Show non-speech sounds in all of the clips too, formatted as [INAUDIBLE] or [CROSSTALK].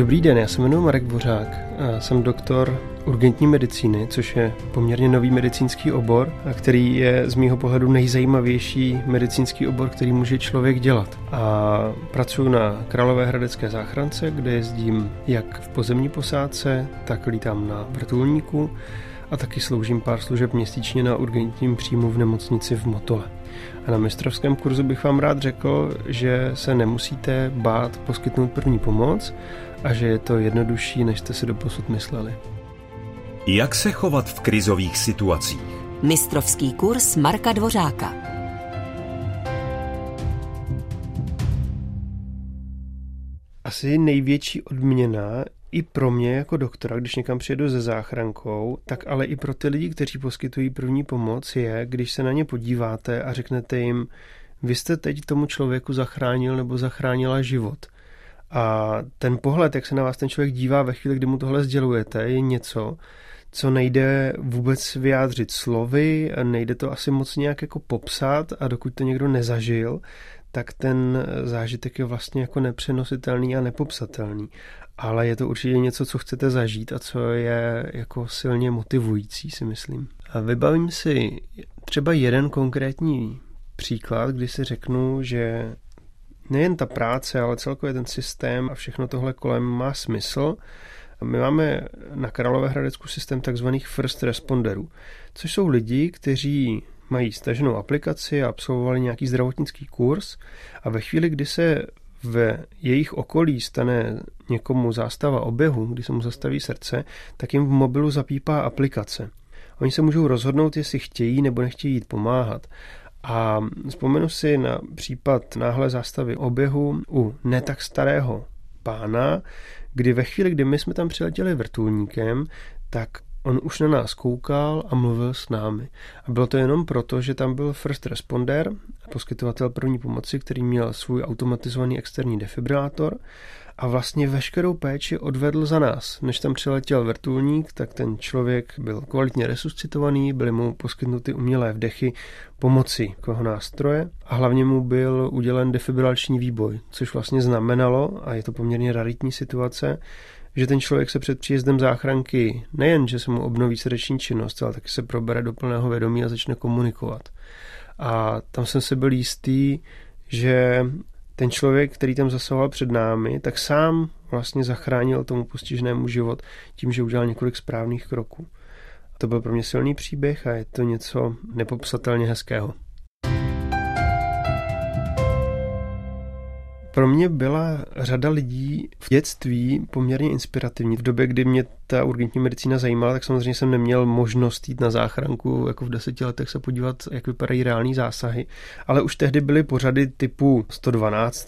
Dobrý den, já se jmenuji Marek Bořák a jsem doktor urgentní medicíny, což je poměrně nový medicínský obor, a který je z mýho pohledu nejzajímavější medicínský obor, který může člověk dělat. A pracuji na Králové hradecké záchrance, kde jezdím jak v pozemní posádce, tak lítám na vrtulníku a taky sloužím pár služeb měsíčně na urgentním příjmu v nemocnici v Motole. A na mistrovském kurzu bych vám rád řekl, že se nemusíte bát poskytnout první pomoc a že je to jednodušší, než jste si doposud mysleli. Jak se chovat v krizových situacích? Mistrovský kurz Marka Dvořáka. Asi největší odměna i pro mě jako doktora, když někam přijedu se záchrankou, tak ale i pro ty lidi, kteří poskytují první pomoc, je, když se na ně podíváte a řeknete jim, vy jste teď tomu člověku zachránil nebo zachránila život. A ten pohled, jak se na vás ten člověk dívá ve chvíli, kdy mu tohle sdělujete, je něco, co nejde vůbec vyjádřit slovy, nejde to asi moc nějak jako popsat a dokud to někdo nezažil, tak ten zážitek je vlastně jako nepřenositelný a nepopsatelný. Ale je to určitě něco, co chcete zažít a co je jako silně motivující, si myslím. A vybavím si třeba jeden konkrétní příklad, kdy si řeknu, že nejen ta práce, ale celkově ten systém a všechno tohle kolem má smysl. My máme na Královéhradecku systém takzvaných first responderů, což jsou lidi, kteří mají staženou aplikaci a absolvovali nějaký zdravotnický kurz a ve chvíli, kdy se v jejich okolí stane někomu zástava oběhu, kdy se mu zastaví srdce, tak jim v mobilu zapípá aplikace. Oni se můžou rozhodnout, jestli chtějí nebo nechtějí jít pomáhat. A vzpomenu si na případ náhle zástavy oběhu u ne tak starého pána, kdy ve chvíli, kdy my jsme tam přiletěli vrtulníkem, tak on už na nás koukal a mluvil s námi. A bylo to jenom proto, že tam byl first responder, poskytovatel první pomoci, který měl svůj automatizovaný externí defibrilátor a vlastně veškerou péči odvedl za nás. Než tam přiletěl vrtulník, tak ten člověk byl kvalitně resuscitovaný, byly mu poskytnuty umělé vdechy pomocí koho nástroje a hlavně mu byl udělen defibrilační výboj, což vlastně znamenalo, a je to poměrně raritní situace, že ten člověk se před příjezdem záchranky nejen, že se mu obnoví srdeční činnost, ale taky se probere do plného vědomí a začne komunikovat. A tam jsem se byl jistý, že ten člověk, který tam zasahoval před námi, tak sám vlastně zachránil tomu postižnému život tím, že udělal několik správných kroků. To byl pro mě silný příběh a je to něco nepopsatelně hezkého. Pro mě byla řada lidí v dětství poměrně inspirativní. V době, kdy mě ta urgentní medicína zajímala, tak samozřejmě jsem neměl možnost jít na záchranku, jako v deseti letech se podívat, jak vypadají reální zásahy. Ale už tehdy byly pořady typu 112,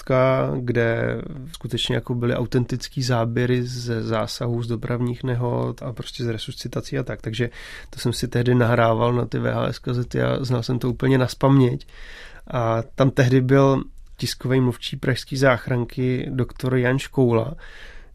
kde skutečně jako byly autentický záběry ze zásahů z dopravních nehod a prostě z resuscitací a tak. Takže to jsem si tehdy nahrával na ty VHS kazety a znal jsem to úplně na spaměť. A tam tehdy byl tiskový mluvčí pražské záchranky doktor Jan Škoula,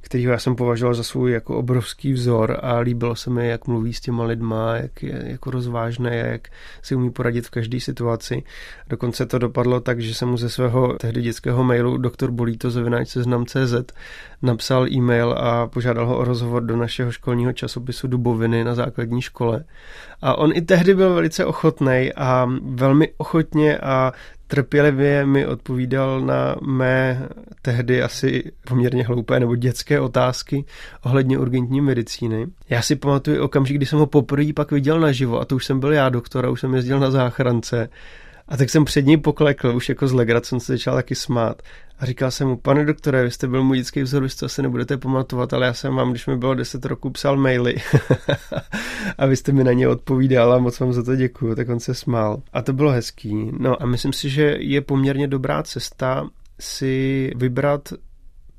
kterýho já jsem považoval za svůj jako obrovský vzor a líbilo se mi, jak mluví s těma lidma, jak je jako rozvážné, jak si umí poradit v každé situaci. Dokonce to dopadlo tak, že jsem mu ze svého tehdy dětského mailu doktor Bolíto zavináč seznam.cz napsal e-mail a požádal ho o rozhovor do našeho školního časopisu Duboviny na základní škole. A on i tehdy byl velice ochotný a velmi ochotně a trpělivě mi odpovídal na mé tehdy asi poměrně hloupé nebo dětské otázky ohledně urgentní medicíny. Já si pamatuju okamžik, kdy jsem ho poprvé pak viděl naživo a to už jsem byl já doktor a už jsem jezdil na záchrance a tak jsem před ní poklekl, už jako z legrace jsem se začal taky smát. A říkal jsem mu, pane doktore, vy jste byl můj dětský vzor, vy to asi nebudete pamatovat, ale já jsem vám, když mi bylo 10 roků, psal maily [LAUGHS] a vy jste mi na ně odpovídal a moc vám za to děkuju, tak on se smál. A to bylo hezký. No a myslím si, že je poměrně dobrá cesta si vybrat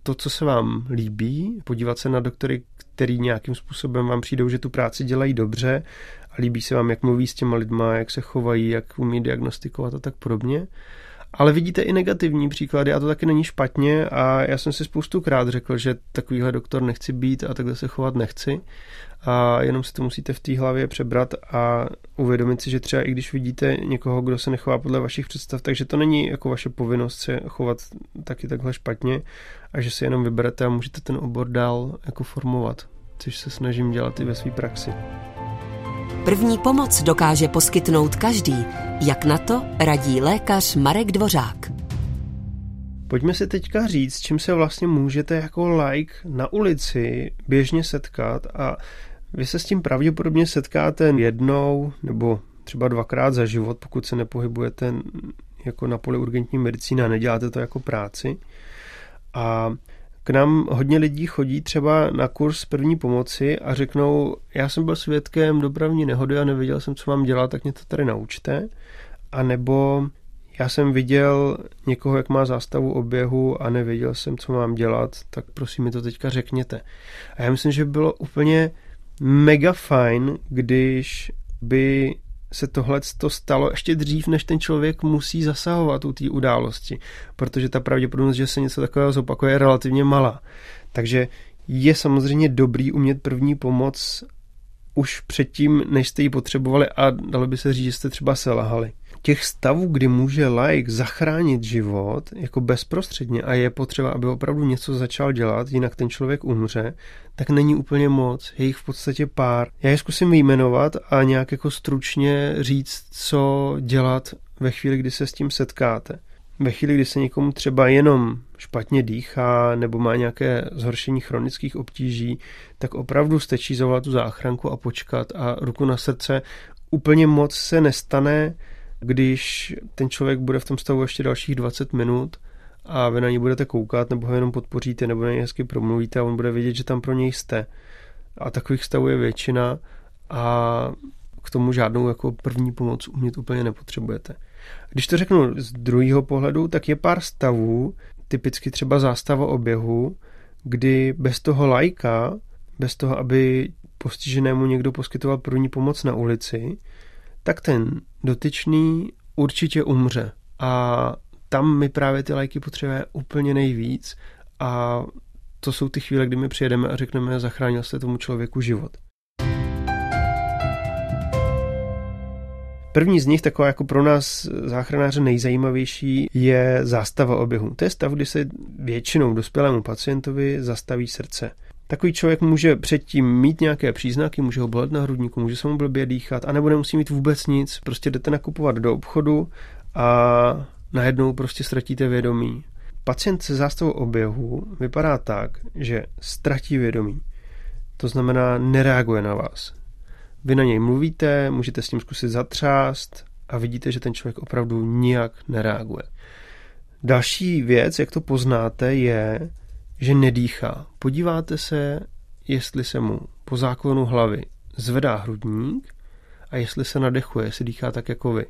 to, co se vám líbí, podívat se na doktory, který nějakým způsobem vám přijdou, že tu práci dělají dobře a líbí se vám, jak mluví s těma lidma, jak se chovají, jak umí diagnostikovat a tak podobně. Ale vidíte i negativní příklady a to taky není špatně a já jsem si spoustu krát řekl, že takovýhle doktor nechci být a takhle se chovat nechci a jenom si to musíte v té hlavě přebrat a uvědomit si, že třeba i když vidíte někoho, kdo se nechová podle vašich představ, takže to není jako vaše povinnost se chovat taky takhle špatně a že si jenom vyberete a můžete ten obor dál jako formovat, což se snažím dělat i ve své praxi. První pomoc dokáže poskytnout každý. Jak na to radí lékař Marek Dvořák. Pojďme si teďka říct, s čím se vlastně můžete jako like na ulici běžně setkat a vy se s tím pravděpodobně setkáte jednou nebo třeba dvakrát za život, pokud se nepohybujete jako na poli urgentní medicíny a neděláte to jako práci. A k nám hodně lidí chodí třeba na kurz první pomoci a řeknou, já jsem byl svědkem dopravní nehody a nevěděl jsem, co mám dělat, tak mě to tady naučte. A nebo já jsem viděl někoho, jak má zástavu oběhu a nevěděl jsem, co mám dělat, tak prosím mi to teďka řekněte. A já myslím, že by bylo úplně mega fajn, když by se tohle to stalo ještě dřív, než ten člověk musí zasahovat u té události, protože ta pravděpodobnost, že se něco takového zopakuje, je relativně malá. Takže je samozřejmě dobrý umět první pomoc už předtím, než jste ji potřebovali a dalo by se říct, že jste třeba selhali těch stavů, kdy může like zachránit život jako bezprostředně a je potřeba, aby opravdu něco začal dělat, jinak ten člověk umře, tak není úplně moc. Je jich v podstatě pár. Já je zkusím vyjmenovat a nějak jako stručně říct, co dělat ve chvíli, kdy se s tím setkáte. Ve chvíli, kdy se někomu třeba jenom špatně dýchá nebo má nějaké zhoršení chronických obtíží, tak opravdu stačí zavolat tu záchranku a počkat a ruku na srdce. Úplně moc se nestane, když ten člověk bude v tom stavu ještě dalších 20 minut a vy na něj budete koukat, nebo ho jenom podpoříte, nebo na něj hezky promluvíte a on bude vědět, že tam pro něj jste. A takových stavů je většina a k tomu žádnou jako první pomoc umět úplně nepotřebujete. Když to řeknu z druhého pohledu, tak je pár stavů, typicky třeba zástava oběhu, kdy bez toho lajka, bez toho, aby postiženému někdo poskytoval první pomoc na ulici, tak ten dotyčný určitě umře. A tam my právě ty lajky potřebujeme úplně nejvíc a to jsou ty chvíle, kdy my přijedeme a řekneme, zachránil jste tomu člověku život. První z nich, taková jako pro nás záchranáře nejzajímavější, je zástava oběhu. To je stav, kdy se většinou dospělému pacientovi zastaví srdce. Takový člověk může předtím mít nějaké příznaky, může ho bolet na hrudníku, může se mu blbě dýchat, anebo nemusí mít vůbec nic, prostě jdete nakupovat do obchodu a najednou prostě ztratíte vědomí. Pacient se zástavou oběhu vypadá tak, že ztratí vědomí. To znamená, nereaguje na vás. Vy na něj mluvíte, můžete s ním zkusit zatřást a vidíte, že ten člověk opravdu nijak nereaguje. Další věc, jak to poznáte, je, že nedýchá. Podíváte se, jestli se mu po záklonu hlavy zvedá hrudník a jestli se nadechuje, jestli dýchá tak jako vy.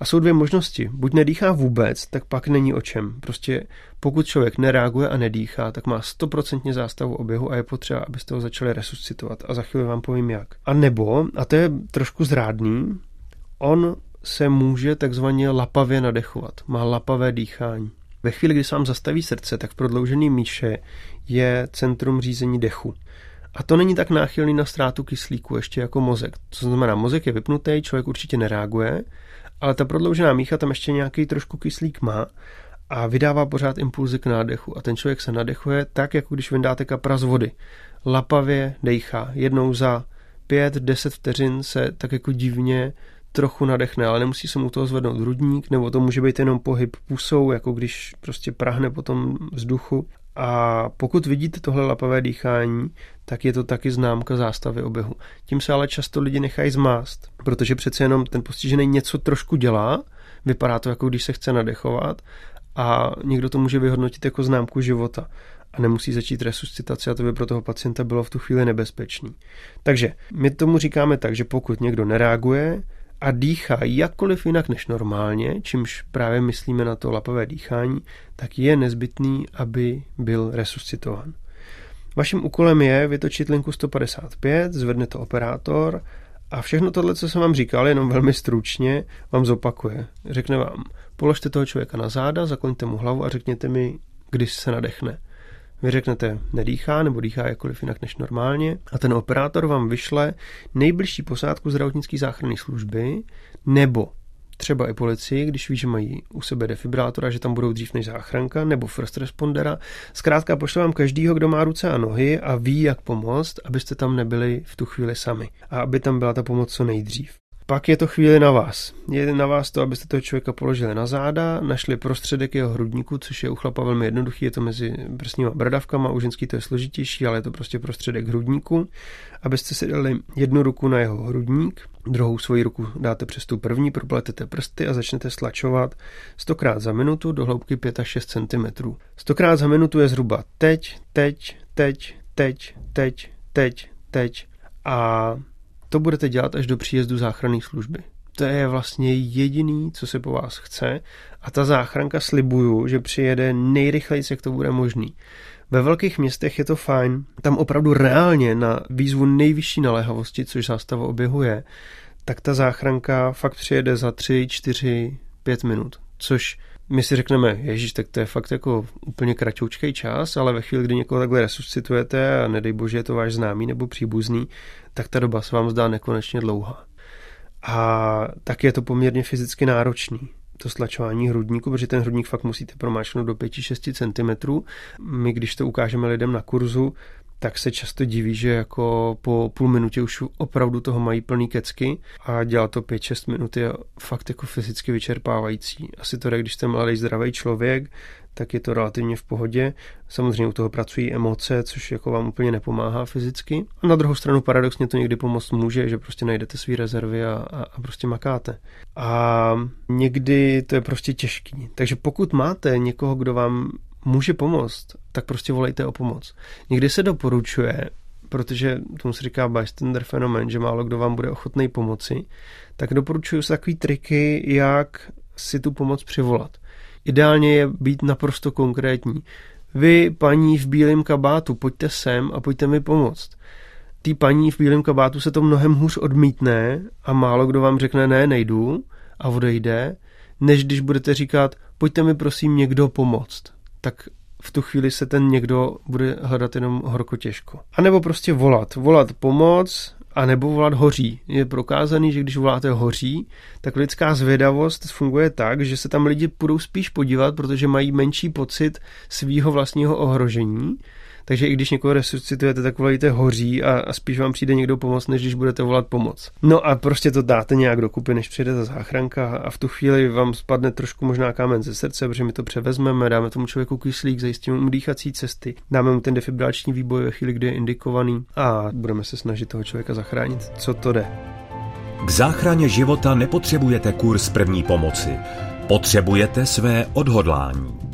A jsou dvě možnosti. Buď nedýchá vůbec, tak pak není o čem. Prostě pokud člověk nereaguje a nedýchá, tak má stoprocentně zástavu oběhu a je potřeba, abyste ho začali resuscitovat. A za chvíli vám povím jak. A nebo, a to je trošku zrádný, on se může takzvaně lapavě nadechovat. Má lapavé dýchání. Ve chvíli, kdy se vám zastaví srdce, tak v prodloužený míše je centrum řízení dechu. A to není tak náchylný na ztrátu kyslíku ještě jako mozek. To znamená, mozek je vypnutý, člověk určitě nereaguje, ale ta prodloužená mícha tam ještě nějaký trošku kyslík má a vydává pořád impulzy k nádechu. A ten člověk se nadechuje tak, jako když vyndáte kapra z vody. Lapavě dejchá. Jednou za pět, deset vteřin se tak jako divně trochu nadechne, ale nemusí se mu toho zvednout hrudník, nebo to může být jenom pohyb pusou, jako když prostě prahne po tom vzduchu. A pokud vidíte tohle lapavé dýchání, tak je to taky známka zástavy oběhu. Tím se ale často lidi nechají zmást, protože přece jenom ten postižený něco trošku dělá, vypadá to jako když se chce nadechovat a někdo to může vyhodnotit jako známku života a nemusí začít resuscitaci a to by pro toho pacienta bylo v tu chvíli nebezpečný. Takže my tomu říkáme tak, že pokud někdo nereaguje, a dýchá jakkoliv jinak než normálně, čímž právě myslíme na to lapavé dýchání, tak je nezbytný, aby byl resuscitován. Vaším úkolem je vytočit linku 155, zvedne to operátor A všechno tohle, co jsem vám říkal, jenom velmi stručně, vám zopakuje. Řekne vám, položte toho člověka na záda, zakloňte mu hlavu a řekněte mi, když se nadechne. Vy řeknete, nedýchá nebo dýchá jakkoliv jinak než normálně a ten operátor vám vyšle nejbližší posádku zdravotnické záchranné služby nebo třeba i policii, když ví, že mají u sebe defibrátora, že tam budou dřív než záchranka, nebo first respondera. Zkrátka pošle vám každýho, kdo má ruce a nohy a ví, jak pomoct, abyste tam nebyli v tu chvíli sami a aby tam byla ta pomoc co nejdřív. Pak je to chvíli na vás. Je na vás to, abyste toho člověka položili na záda, našli prostředek jeho hrudníku, což je u chlapa velmi jednoduchý, je to mezi prsníma bradavkama, u ženský to je složitější, ale je to prostě prostředek hrudníku. Abyste si dali jednu ruku na jeho hrudník, druhou svoji ruku dáte přes tu první, propletete prsty a začnete stlačovat stokrát za minutu do hloubky 5 až 6 cm. Stokrát za minutu je zhruba teď, teď, teď, teď, teď, teď, teď a to budete dělat až do příjezdu záchranné služby. To je vlastně jediný, co se po vás chce a ta záchranka slibuju, že přijede nejrychleji, jak to bude možný. Ve velkých městech je to fajn, tam opravdu reálně na výzvu nejvyšší naléhavosti, což zástava oběhu je, tak ta záchranka fakt přijede za 3, 4, 5 minut, což my si řekneme, ježíš, tak to je fakt jako úplně kratoučký čas, ale ve chvíli, kdy někoho takhle resuscitujete a nedej bože je to váš známý nebo příbuzný, tak ta doba se vám zdá nekonečně dlouhá. A tak je to poměrně fyzicky náročný to stlačování hrudníku, protože ten hrudník fakt musíte promáčknout do 5-6 cm. My, když to ukážeme lidem na kurzu, tak se často diví, že jako po půl minutě už opravdu toho mají plný kecky a dělat to 5-6 minut je fakt jako fyzicky vyčerpávající. Asi to když jste mladý zdravý člověk, tak je to relativně v pohodě. Samozřejmě u toho pracují emoce, což jako vám úplně nepomáhá fyzicky. A na druhou stranu paradoxně to někdy pomoct může, že prostě najdete své rezervy a, a, a prostě makáte. A někdy to je prostě těžký. Takže pokud máte někoho, kdo vám může pomoct, tak prostě volejte o pomoc. Někdy se doporučuje, protože tomu se říká bystander fenomen, že málo kdo vám bude ochotný pomoci, tak doporučuju se takový triky, jak si tu pomoc přivolat. Ideálně je být naprosto konkrétní. Vy, paní v bílém kabátu, pojďte sem a pojďte mi pomoct. Tý paní v bílém kabátu se to mnohem hůř odmítne a málo kdo vám řekne ne, nejdu a odejde, než když budete říkat, pojďte mi prosím někdo pomoct tak v tu chvíli se ten někdo bude hledat jenom horko těžko. A nebo prostě volat. Volat pomoc, a nebo volat hoří. Je prokázaný, že když voláte hoří, tak lidská zvědavost funguje tak, že se tam lidi budou spíš podívat, protože mají menší pocit svýho vlastního ohrožení takže i když někoho resuscitujete, tak volejte hoří a, a spíš vám přijde někdo pomoct, než když budete volat pomoc. No a prostě to dáte nějak dokupy, než přijde ta záchranka a v tu chvíli vám spadne trošku možná kámen ze srdce, protože my to převezmeme, dáme tomu člověku kyslík, zajistíme mu dýchací cesty, dáme mu ten defibrilační výboj ve chvíli, kdy je indikovaný a budeme se snažit toho člověka zachránit, co to jde. K záchraně života nepotřebujete kurz první pomoci. Potřebujete své odhodlání.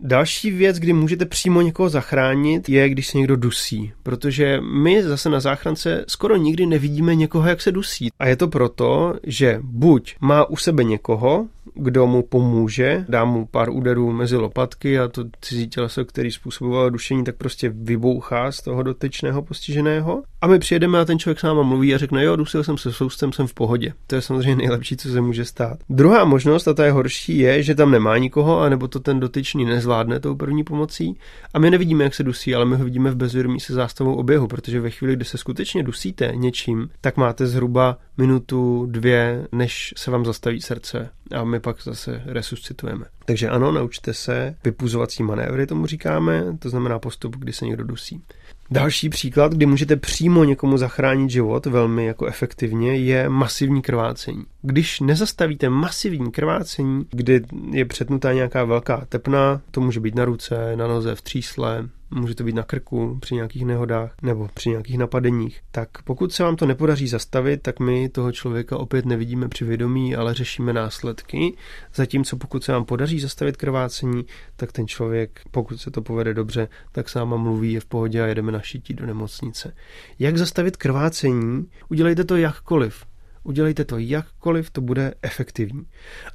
Další věc, kdy můžete přímo někoho zachránit, je, když se někdo dusí. Protože my zase na záchrance skoro nikdy nevidíme někoho, jak se dusí. A je to proto, že buď má u sebe někoho, kdo mu pomůže, dá mu pár úderů mezi lopatky a to cizí těleso, který způsobovalo dušení, tak prostě vybouchá z toho dotyčného postiženého. A my přijedeme a ten člověk s náma mluví a řekne, jo, dusil jsem se soustem, jsem v pohodě. To je samozřejmě nejlepší, co se může stát. Druhá možnost, a ta je horší, je, že tam nemá nikoho, anebo to ten dotyčný nezvládne tou první pomocí. A my nevidíme, jak se dusí, ale my ho vidíme v bezvědomí se zástavou oběhu, protože ve chvíli, kdy se skutečně dusíte něčím, tak máte zhruba minutu, dvě, než se vám zastaví srdce a my pak zase resuscitujeme. Takže ano, naučte se vypuzovací manévry, tomu říkáme, to znamená postup, kdy se někdo dusí. Další příklad, kdy můžete přímo někomu zachránit život velmi jako efektivně, je masivní krvácení. Když nezastavíte masivní krvácení, kdy je přetnutá nějaká velká tepna, to může být na ruce, na noze, v třísle, může to být na krku při nějakých nehodách nebo při nějakých napadeních, tak pokud se vám to nepodaří zastavit, tak my toho člověka opět nevidíme při vědomí, ale řešíme následky. Zatímco pokud se vám podaří zastavit krvácení, tak ten člověk, pokud se to povede dobře, tak s náma mluví, je v pohodě a jedeme na šití do nemocnice. Jak zastavit krvácení? Udělejte to jakkoliv. Udělejte to jakkoliv, to bude efektivní.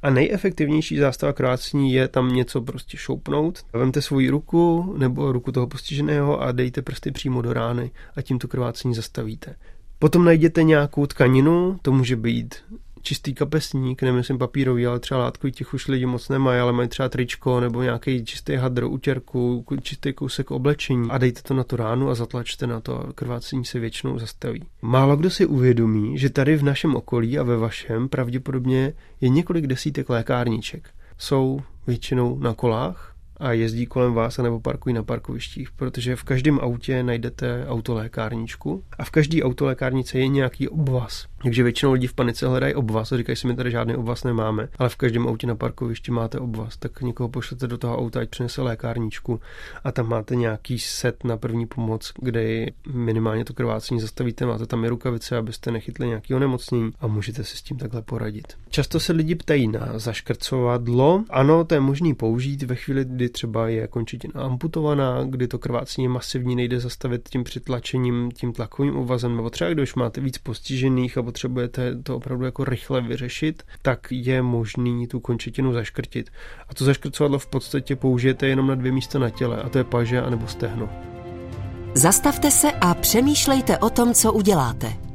A nejefektivnější zástava krvácení je tam něco prostě šoupnout. Vemte svoji ruku nebo ruku toho postiženého a dejte prsty přímo do rány a tím to krvácení zastavíte. Potom najděte nějakou tkaninu, to může být čistý kapesník, nemyslím papírový, ale třeba látkový těch už lidi moc nemají, ale mají třeba tričko nebo nějaký čistý hadr, utěrku, čistý kousek oblečení a dejte to na tu ránu a zatlačte na to a krvácení se většinou zastaví. Málo kdo si uvědomí, že tady v našem okolí a ve vašem pravděpodobně je několik desítek lékárníček. Jsou většinou na kolách, a jezdí kolem vás nebo parkují na parkovištích, protože v každém autě najdete autolékárničku a v každé autolékárnice je nějaký obvaz. Takže většinou lidi v panice hledají obvaz a říkají si, my tady žádný obvaz nemáme, ale v každém autě na parkovišti máte obvaz, tak někoho pošlete do toho auta, ať přinese lékárničku a tam máte nějaký set na první pomoc, kde minimálně to krvácení zastavíte, máte tam i rukavice, abyste nechytli nějaký onemocnění a můžete si s tím takhle poradit. Často se lidi ptají na zaškrcovadlo. Ano, to je možný použít ve chvíli, kdy třeba je končetina amputovaná, kdy to krvácení masivní, nejde zastavit tím přitlačením, tím tlakovým obvazem, nebo třeba když máte víc postižených a potřebujete to opravdu jako rychle vyřešit, tak je možný tu končetinu zaškrtit. A to zaškrcovadlo v podstatě použijete jenom na dvě místa na těle, a to je paže anebo stehno. Zastavte se a přemýšlejte o tom, co uděláte.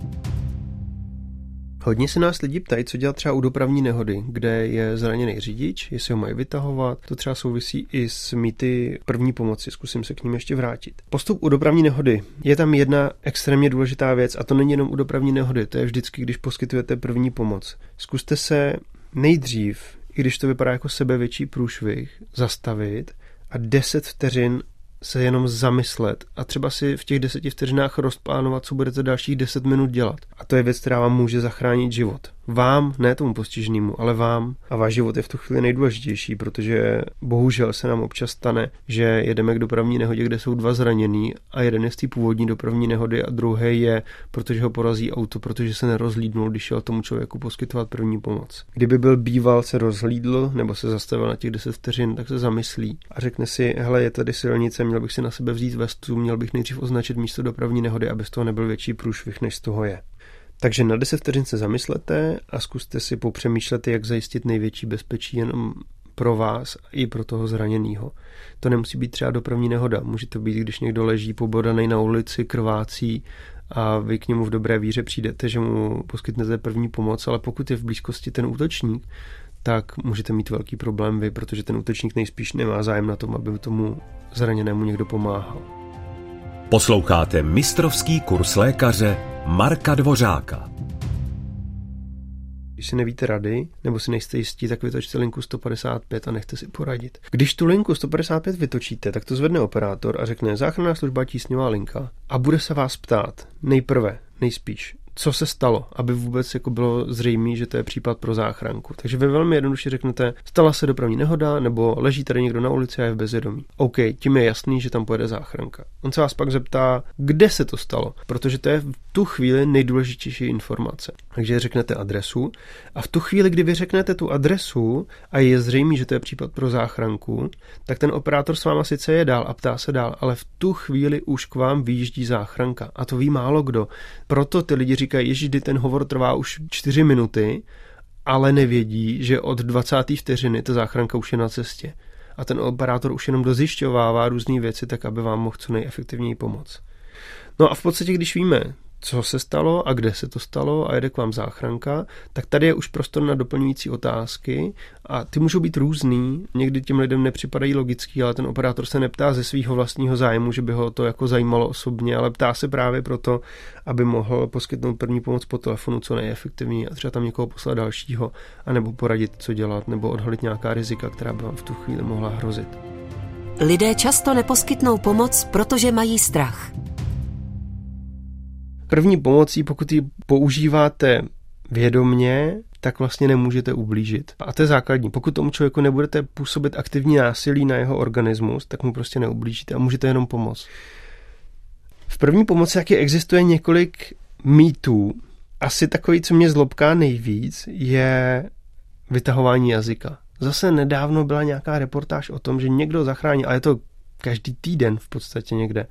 Hodně se nás lidi ptají, co dělat třeba u dopravní nehody, kde je zraněný řidič, jestli ho mají vytahovat. To třeba souvisí i s mýty první pomoci, zkusím se k ním ještě vrátit. Postup u dopravní nehody. Je tam jedna extrémně důležitá věc a to není jenom u dopravní nehody, to je vždycky, když poskytujete první pomoc. Zkuste se nejdřív, i když to vypadá jako sebevětší průšvih, zastavit a 10 vteřin se jenom zamyslet a třeba si v těch deseti vteřinách rozplánovat, co budete dalších deset minut dělat. A to je věc, která vám může zachránit život. Vám, ne tomu postiženému, ale vám. A váš život je v tu chvíli nejdůležitější, protože bohužel se nám občas stane, že jedeme k dopravní nehodě, kde jsou dva zranění a jeden je z té původní dopravní nehody a druhý je, protože ho porazí auto, protože se nerozhlídnul, když šel tomu člověku poskytovat první pomoc. Kdyby byl býval, se rozhlídl nebo se zastavil na těch 10 vteřin, tak se zamyslí a řekne si, hele, je tady silnice, měl bych si na sebe vzít vestu, měl bych nejdřív označit místo dopravní nehody, aby z toho nebyl větší průšvih, než z toho je. Takže na 10 vteřin se zamyslete a zkuste si popřemýšlet, jak zajistit největší bezpečí jenom pro vás i pro toho zraněného. To nemusí být třeba dopravní nehoda. Může to být, když někdo leží pobodaný na ulici, krvácí a vy k němu v dobré víře přijdete, že mu poskytnete první pomoc, ale pokud je v blízkosti ten útočník, tak můžete mít velký problém vy, protože ten útočník nejspíš nemá zájem na tom, aby tomu zraněnému někdo pomáhal. Posloucháte mistrovský kurz lékaře Marka Dvořáka. Když si nevíte rady, nebo si nejste jistí, tak vytočte linku 155 a nechte si poradit. Když tu linku 155 vytočíte, tak to zvedne operátor a řekne záchranná služba tísňová linka a bude se vás ptát nejprve, nejspíš, co se stalo, aby vůbec jako bylo zřejmé, že to je případ pro záchranku. Takže vy velmi jednoduše řeknete, stala se dopravní nehoda, nebo leží tady někdo na ulici a je v bezvědomí. OK, tím je jasný, že tam pojede záchranka. On se vás pak zeptá, kde se to stalo, protože to je v tu chvíli nejdůležitější informace. Takže řeknete adresu a v tu chvíli, kdy vy řeknete tu adresu a je zřejmé, že to je případ pro záchranku, tak ten operátor s váma sice je dál a ptá se dál, ale v tu chvíli už k vám vyjíždí záchranka. A to ví málo kdo. Proto ty lidi říkají, že ten hovor trvá už 4 minuty, ale nevědí, že od 20. vteřiny ta záchranka už je na cestě. A ten operátor už jenom dozjišťovává různé věci, tak aby vám mohl co nejefektivněji pomoct. No a v podstatě, když víme, co se stalo a kde se to stalo a jede k vám záchranka, tak tady je už prostor na doplňující otázky a ty můžou být různý. Někdy těm lidem nepřipadají logický, ale ten operátor se neptá ze svého vlastního zájmu, že by ho to jako zajímalo osobně, ale ptá se právě proto, aby mohl poskytnout první pomoc po telefonu co nejefektivněji a třeba tam někoho poslat dalšího, anebo poradit, co dělat, nebo odhalit nějaká rizika, která by vám v tu chvíli mohla hrozit. Lidé často neposkytnou pomoc, protože mají strach. První pomocí, pokud ji používáte vědomně, tak vlastně nemůžete ublížit. A to je základní. Pokud tomu člověku nebudete působit aktivní násilí na jeho organismus, tak mu prostě neublížíte a můžete jenom pomoct. V první pomoci taky existuje několik mýtů. Asi takový, co mě zlobká nejvíc, je vytahování jazyka. Zase nedávno byla nějaká reportáž o tom, že někdo zachránil, a je to každý týden v podstatě někde,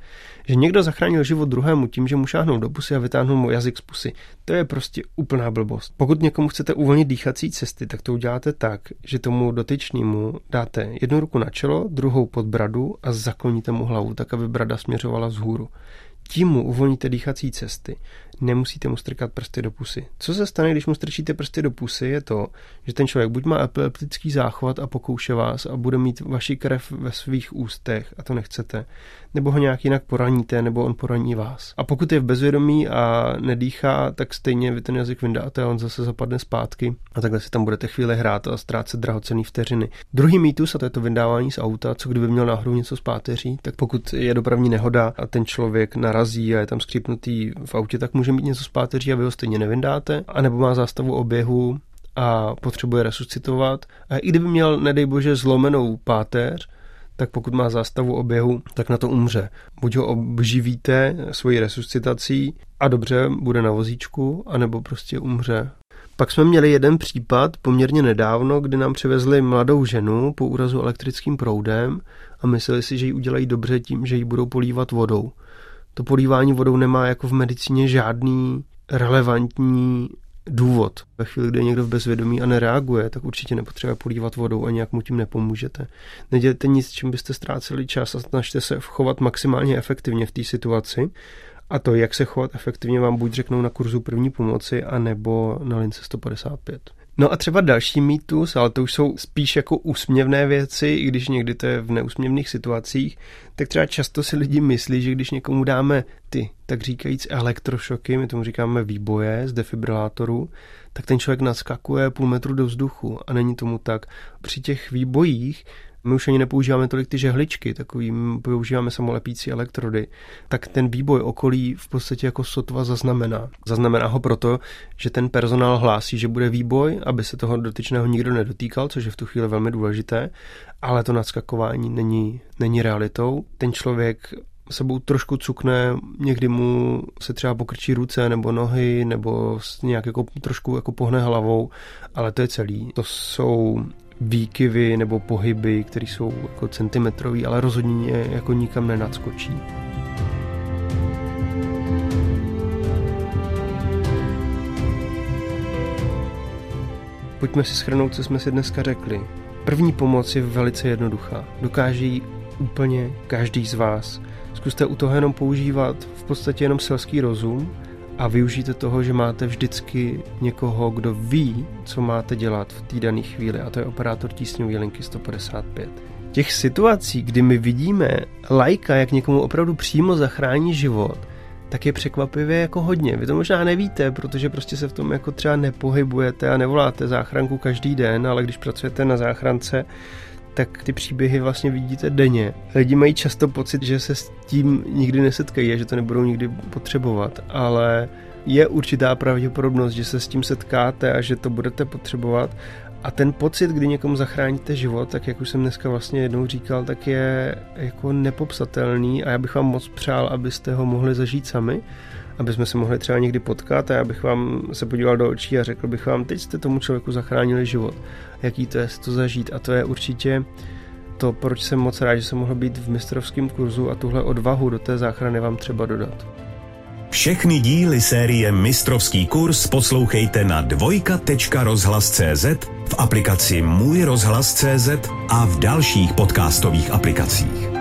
že někdo zachránil život druhému tím, že mu šáhnul do pusy a vytáhnul mu jazyk z pusy. To je prostě úplná blbost. Pokud někomu chcete uvolnit dýchací cesty, tak to uděláte tak, že tomu dotyčnému dáte jednu ruku na čelo, druhou pod bradu a zakloníte mu hlavu, tak aby brada směřovala vzhůru. Tím mu uvolníte dýchací cesty. Nemusíte mu strkat prsty do pusy. Co se stane, když mu strčíte prsty do pusy, je to, že ten člověk buď má epileptický záchvat a pokouše vás a bude mít vaši krev ve svých ústech a to nechcete, nebo ho nějak jinak poraníte, nebo on poraní vás. A pokud je v bezvědomí a nedýchá, tak stejně vy ten jazyk vyndáte a on zase zapadne zpátky a takhle si tam budete chvíli hrát a ztrácet drahocený vteřiny. Druhý mýtus, a to je to vydávání z auta, co kdyby měl náhodou něco z páteří, tak pokud je dopravní nehoda a ten člověk narazí a je tam skřípnutý v autě, tak může mít něco z páteří a vy ho stejně nevyndáte, anebo má zástavu oběhu a potřebuje resuscitovat. A i kdyby měl, nedej bože, zlomenou páteř, tak pokud má zástavu oběhu, tak na to umře. Buď ho obživíte svojí resuscitací a dobře, bude na vozíčku, anebo prostě umře. Pak jsme měli jeden případ poměrně nedávno, kdy nám přivezli mladou ženu po úrazu elektrickým proudem a mysleli si, že ji udělají dobře tím, že ji budou polívat vodou. To polívání vodou nemá jako v medicíně žádný relevantní důvod. Ve chvíli, kdy je někdo v bezvědomí a nereaguje, tak určitě nepotřebuje polívat vodou a nějak mu tím nepomůžete. Nedělejte nic, čím byste ztráceli čas a snažte se chovat maximálně efektivně v té situaci. A to, jak se chovat efektivně, vám buď řeknou na kurzu první pomoci, anebo na lince 155. No a třeba další mýtus, ale to už jsou spíš jako úsměvné věci, i když někdy to je v neúsměvných situacích, tak třeba často si lidi myslí, že když někomu dáme ty, tak říkajíc elektrošoky, my tomu říkáme výboje z defibrilátoru, tak ten člověk naskakuje půl metru do vzduchu a není tomu tak. Při těch výbojích my už ani nepoužíváme tolik ty žehličky, takový, používáme samolepící elektrody, tak ten výboj okolí v podstatě jako sotva zaznamená. Zaznamená ho proto, že ten personál hlásí, že bude výboj, aby se toho dotyčného nikdo nedotýkal, což je v tu chvíli velmi důležité, ale to nadskakování není, není realitou. Ten člověk sebou trošku cukne, někdy mu se třeba pokrčí ruce nebo nohy, nebo nějak jako trošku jako pohne hlavou, ale to je celý. To jsou výkyvy nebo pohyby, které jsou jako centimetrový, ale rozhodně jako nikam nenadskočí. Pojďme si schrnout, co jsme si dneska řekli. První pomoc je velice jednoduchá. Dokáže ji úplně každý z vás. Zkuste u toho jenom používat v podstatě jenom selský rozum a využijte toho, že máte vždycky někoho, kdo ví, co máte dělat v té dané chvíli a to je operátor tísňové linky 155. Těch situací, kdy my vidíme lajka, jak někomu opravdu přímo zachrání život, tak je překvapivě jako hodně. Vy to možná nevíte, protože prostě se v tom jako třeba nepohybujete a nevoláte záchranku každý den, ale když pracujete na záchrance, tak ty příběhy vlastně vidíte denně. Lidi mají často pocit, že se s tím nikdy nesetkají a že to nebudou nikdy potřebovat, ale je určitá pravděpodobnost, že se s tím setkáte a že to budete potřebovat. A ten pocit, kdy někomu zachráníte život, tak jak už jsem dneska vlastně jednou říkal, tak je jako nepopsatelný a já bych vám moc přál, abyste ho mohli zažít sami aby jsme se mohli třeba někdy potkat a já bych vám se podíval do očí a řekl bych vám, teď jste tomu člověku zachránili život. Jaký to je to zažít a to je určitě to, proč jsem moc rád, že jsem mohl být v mistrovském kurzu a tuhle odvahu do té záchrany vám třeba dodat. Všechny díly série Mistrovský kurz poslouchejte na dvojka.rozhlas.cz, v aplikaci Můj rozhlas.cz a v dalších podcastových aplikacích.